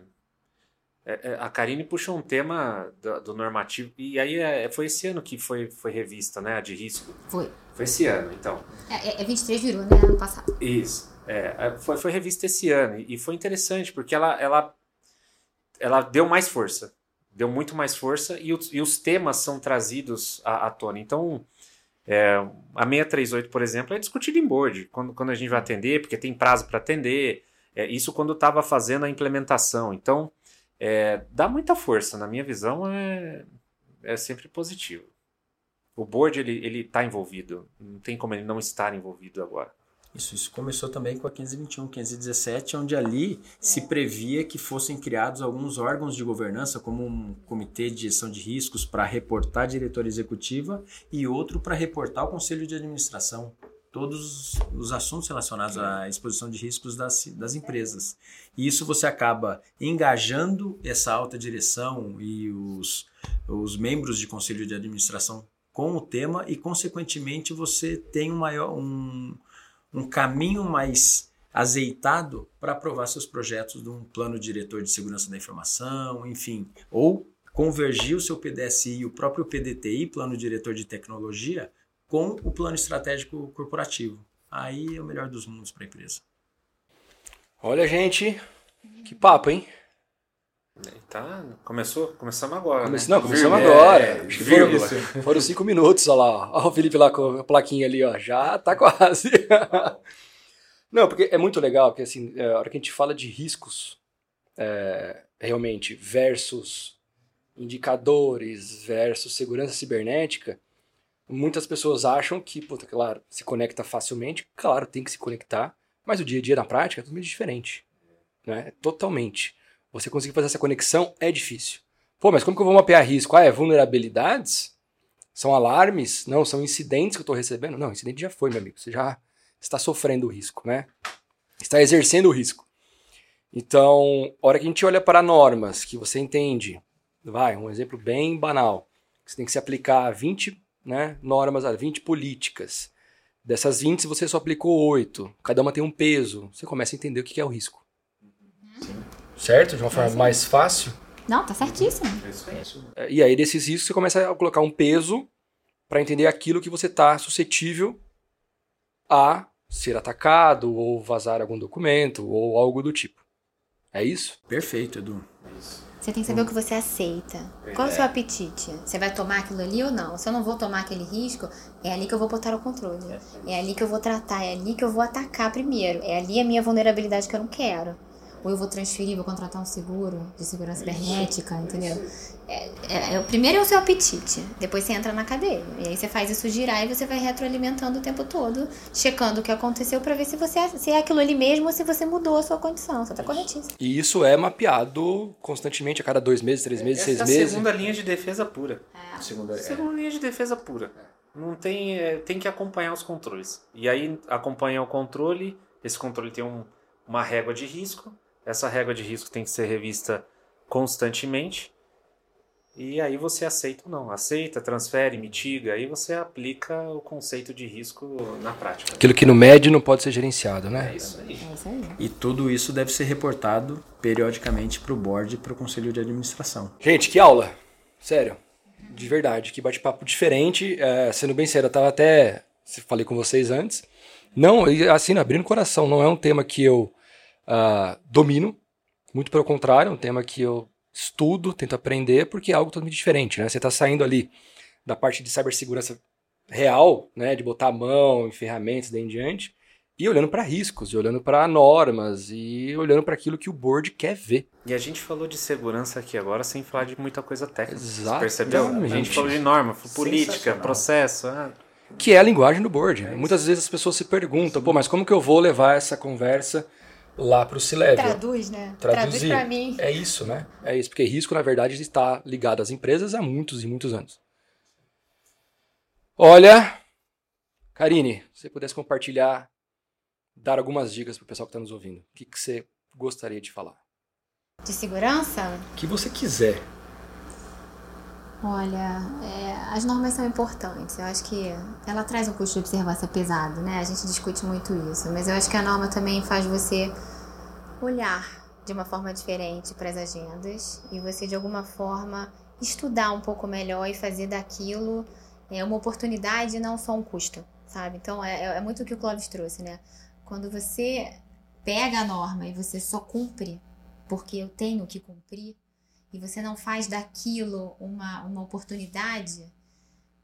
é, é, a Karine puxou um tema do, do normativo, e aí é, foi esse ano que foi, foi revista, né? A de risco. Foi. Foi esse ano, então. É, é, é 23 virou, né? Ano passado. Isso. É, é, foi, foi revista esse ano. E foi interessante, porque ela, ela, ela deu mais força. Deu muito mais força e os, e os temas são trazidos à, à tona. Então, é, a 638, por exemplo, é discutida em board, quando, quando a gente vai atender, porque tem prazo para atender. É, isso quando estava fazendo a implementação. Então, é, dá muita força. Na minha visão, é, é sempre positivo. O board ele ele está envolvido. Não tem como ele não estar envolvido agora. Isso, isso começou também com a 521, 517, onde ali se previa que fossem criados alguns órgãos de governança, como um comitê de gestão de riscos para reportar a diretoria executiva e outro para reportar ao conselho de administração. Todos os assuntos relacionados à exposição de riscos das, das empresas. E isso você acaba engajando essa alta direção e os, os membros de conselho de administração com o tema e, consequentemente, você tem um maior. Um, um caminho mais azeitado para aprovar seus projetos de um plano diretor de segurança da informação, enfim, ou convergir o seu PDSI e o próprio PDTI, plano diretor de tecnologia, com o plano estratégico corporativo. Aí é o melhor dos mundos para a empresa. Olha, gente, que papo, hein? Tá, começou, começamos agora. Comece- né? Não, começamos Vírgula. agora. É, foram, foram cinco minutos, olha lá. Olha o Felipe lá com a plaquinha ali, ó. Já tá quase. Não, porque é muito legal, porque assim, é, a hora que a gente fala de riscos, é, realmente, versus indicadores, versus segurança cibernética, muitas pessoas acham que, puta, claro, se conecta facilmente, claro, tem que se conectar, mas o dia a dia na prática é totalmente diferente. Né? Totalmente. Você conseguir fazer essa conexão é difícil. Pô, mas como que eu vou mapear risco? Ah, é vulnerabilidades? São alarmes? Não, são incidentes que eu estou recebendo? Não, incidente já foi, meu amigo. Você já está sofrendo o risco, né? Está exercendo o risco. Então, a hora que a gente olha para normas que você entende, vai, um exemplo bem banal, que você tem que se aplicar a 20 né, normas, 20 políticas. Dessas 20, você só aplicou 8. Cada uma tem um peso. Você começa a entender o que é o risco. Sim. Certo? De uma forma mais fácil. Não, tá certíssimo. É, e aí, desses riscos, você começa a colocar um peso para entender aquilo que você está suscetível a ser atacado ou vazar algum documento ou algo do tipo. É isso? Perfeito, Edu. Você tem que saber o que você aceita. Qual é o seu apetite? Você vai tomar aquilo ali ou não? Se eu não vou tomar aquele risco, é ali que eu vou botar o controle. É ali que eu vou tratar, é ali que eu vou atacar primeiro. É ali a minha vulnerabilidade que eu não quero ou eu vou transferir, vou contratar um seguro de segurança cibernética, entendeu? É, é, é, o primeiro é o seu apetite, depois você entra na cadeia. E aí você faz isso girar e você vai retroalimentando o tempo todo, checando o que aconteceu para ver se você é, se é aquilo ali mesmo ou se você mudou a sua condição. Você tá corretíssimo. E isso é mapeado constantemente, a cada dois meses, três meses, Essa seis meses. É a segunda linha de defesa pura. É. Segunda, segunda linha de defesa pura. Não tem, é, tem que acompanhar os controles. E aí acompanhar o controle, esse controle tem um, uma régua de risco essa régua de risco tem que ser revista constantemente. E aí você aceita ou não. Aceita, transfere, mitiga. Aí você aplica o conceito de risco na prática. Aquilo que no mede não pode ser gerenciado, né? É isso aí. É isso aí. E tudo isso deve ser reportado periodicamente para o board e para o conselho de administração. Gente, que aula! Sério. De verdade. Que bate-papo diferente. É, sendo bem sério, eu estava até... Falei com vocês antes. Não, assim, abrindo o coração. Não é um tema que eu uh, domino. Muito pelo contrário, é um tema que eu estudo, tento aprender, porque é algo totalmente diferente. Né? Você está saindo ali da parte de cibersegurança real, né, de botar a mão em ferramentas daí em diante, e olhando para riscos, e olhando para normas, e olhando para aquilo que o board quer ver. E a gente falou de segurança aqui agora sem falar de muita coisa técnica. Exato. Percebeu? A gente falou de norma, política, processo. Ah. Que é a linguagem do board. É Muitas vezes as pessoas se perguntam, pô, mas como que eu vou levar essa conversa lá para o C-Level. Traduz, né? Traduzir. Traduz para mim. É isso, né? É isso, porque risco, na verdade, está ligado às empresas há muitos e muitos anos. Olha, Karine, se você pudesse compartilhar, dar algumas dicas para o pessoal que está nos ouvindo, o que, que você gostaria de falar? De segurança? O que você quiser. Olha, é, as normas são importantes. Eu acho que ela traz um custo de observância pesado, né? A gente discute muito isso. Mas eu acho que a norma também faz você olhar de uma forma diferente para as agendas e você, de alguma forma, estudar um pouco melhor e fazer daquilo é, uma oportunidade e não só um custo, sabe? Então, é, é muito o que o Clóvis trouxe, né? Quando você pega a norma e você só cumpre porque eu tenho que cumprir, e você não faz daquilo uma, uma oportunidade,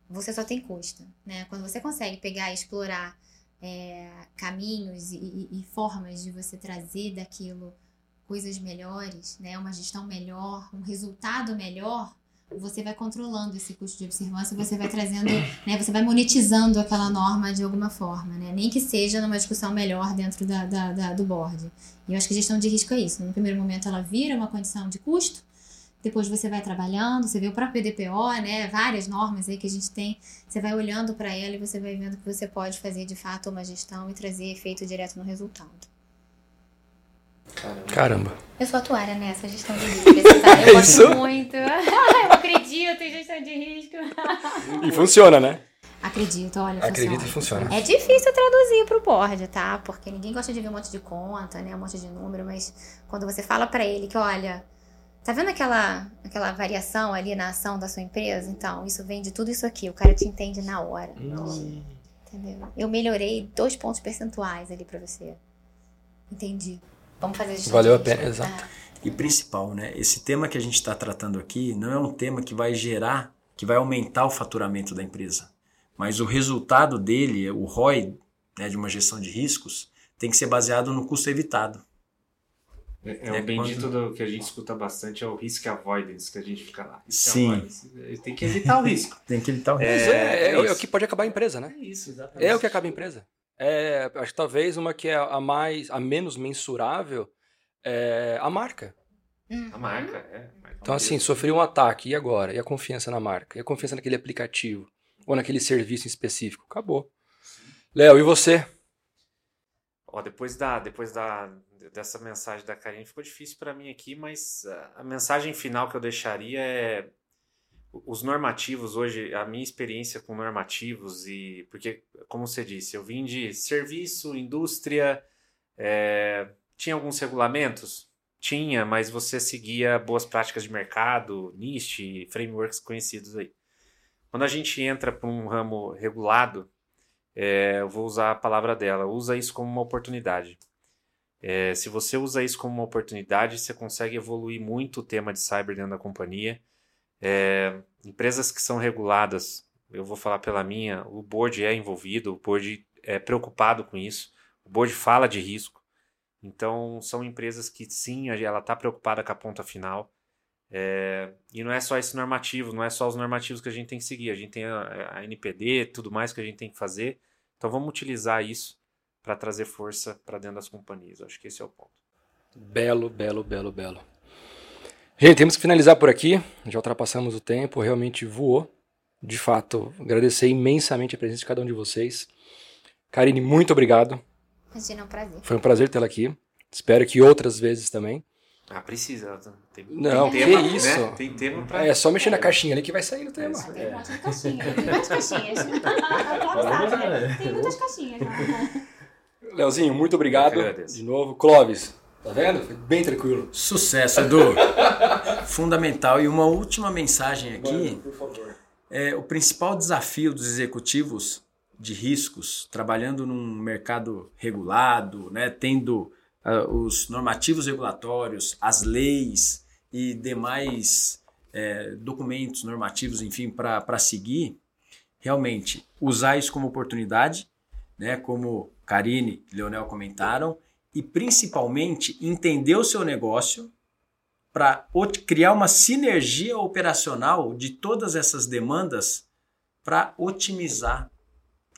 você só tem custo. Né? Quando você consegue pegar e explorar é, caminhos e, e, e, formas de você trazer daquilo coisas melhores, né? uma gestão melhor, um resultado melhor, você vai controlando esse custo de observância, você vai trazendo, né, você vai monetizando aquela norma de alguma forma, né? nem que seja numa discussão melhor dentro da, da, da, do board. E eu acho que gestão de risco é isso. No primeiro momento ela vira uma condição de custo, depois você vai trabalhando, você vê o próprio DPO, né? Várias normas aí que a gente tem. Você vai olhando para ela e você vai vendo que você pode fazer de fato uma gestão e trazer efeito direto no resultado. Caramba. Caramba. Eu sou atuária nessa gestão de risco. Tá? Eu gosto Isso? muito. eu acredito em gestão de risco. e funciona, né? Acredito, olha, Acredito funciona. e funciona. É difícil traduzir para o board, tá? Porque ninguém gosta de ver um monte de conta, né? Um monte de número, mas quando você fala para ele que, olha, Tá vendo aquela, aquela variação ali na ação da sua empresa? Então, isso vem de tudo isso aqui. O cara te entende na hora. Hum. Entendeu? Eu melhorei dois pontos percentuais ali para você. Entendi. Vamos fazer isso. Valeu a pena, exato. Ah. E principal, né? Esse tema que a gente está tratando aqui não é um tema que vai gerar, que vai aumentar o faturamento da empresa. Mas o resultado dele, o ROI, né, de uma gestão de riscos, tem que ser baseado no custo evitado. É, é o bendito quando... do que a gente escuta bastante, é o risk avoidance, que a gente fica lá. Sim. Tem que evitar o risco. Tem que evitar o risco. É, é, é, é, o que pode acabar a empresa, né? É isso, exatamente. É o que acaba a empresa. É, acho que talvez uma que é a mais, a menos mensurável é a marca. A marca, é. então, assim, sofreu um ataque, e agora? E a confiança na marca? E a confiança naquele aplicativo? Ou naquele serviço em específico? Acabou. Léo, e você? Ó, depois da, depois da, dessa mensagem da Karine ficou difícil para mim aqui, mas a mensagem final que eu deixaria é os normativos hoje, a minha experiência com normativos e porque, como você disse, eu vim de serviço, indústria, é, tinha alguns regulamentos, tinha, mas você seguia boas práticas de mercado, NIST, frameworks conhecidos aí. Quando a gente entra para um ramo regulado, é, eu vou usar a palavra dela, usa isso como uma oportunidade. É, se você usa isso como uma oportunidade, você consegue evoluir muito o tema de cyber dentro da companhia é, empresas que são reguladas, eu vou falar pela minha, o board é envolvido, o board é preocupado com isso, o board fala de risco. Então, são empresas que sim, ela está preocupada com a ponta final. É, e não é só esse normativo, não é só os normativos que a gente tem que seguir, a gente tem a, a NPD, tudo mais que a gente tem que fazer. Então, vamos utilizar isso para trazer força para dentro das companhias. acho que esse é o ponto. Belo, belo, belo, belo. Gente, temos que finalizar por aqui. Já ultrapassamos o tempo, realmente voou. De fato, agradecer imensamente a presença de cada um de vocês. Karine, muito obrigado. Imagina, é um prazer. Foi um prazer tê-la aqui. Espero que outras vezes também. Ah, precisa. Tem, não, tem tema, que isso. Né? Tem tema pra... É só mexer na caixinha ali que vai sair no tema. É, tem um caixinha. Tem muitas caixinhas. Tem muitas caixinhas. Leozinho, muito obrigado. De novo. Clóvis, Tá vendo? Foi bem tranquilo. Sucesso, Edu. Fundamental. E uma última mensagem aqui. Mano, por favor. É, o principal desafio dos executivos de riscos, trabalhando num mercado regulado, né, tendo uh, os normativos regulatórios, as leis e demais é, documentos normativos, enfim, para seguir, realmente usar isso como oportunidade, né, como Karine e Leonel comentaram, e principalmente entender o seu negócio para criar uma sinergia operacional de todas essas demandas para otimizar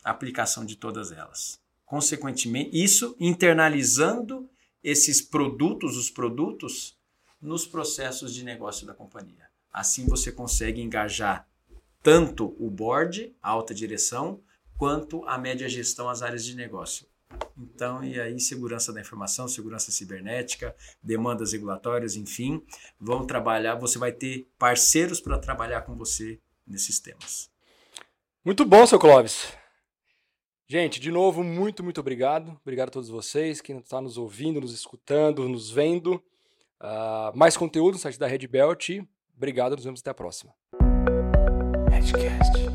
a aplicação de todas elas. Consequentemente, isso internalizando esses produtos, os produtos, nos processos de negócio da companhia. Assim você consegue engajar tanto o board, a alta direção, quanto a média gestão, as áreas de negócio. Então, e aí, segurança da informação, segurança cibernética, demandas regulatórias, enfim, vão trabalhar. Você vai ter parceiros para trabalhar com você nesses temas. Muito bom, seu Clóvis. Gente, de novo, muito, muito obrigado. Obrigado a todos vocês, quem está nos ouvindo, nos escutando, nos vendo. Uh, mais conteúdo no site da Red Belt. Obrigado, nos vemos até a próxima. Redcast.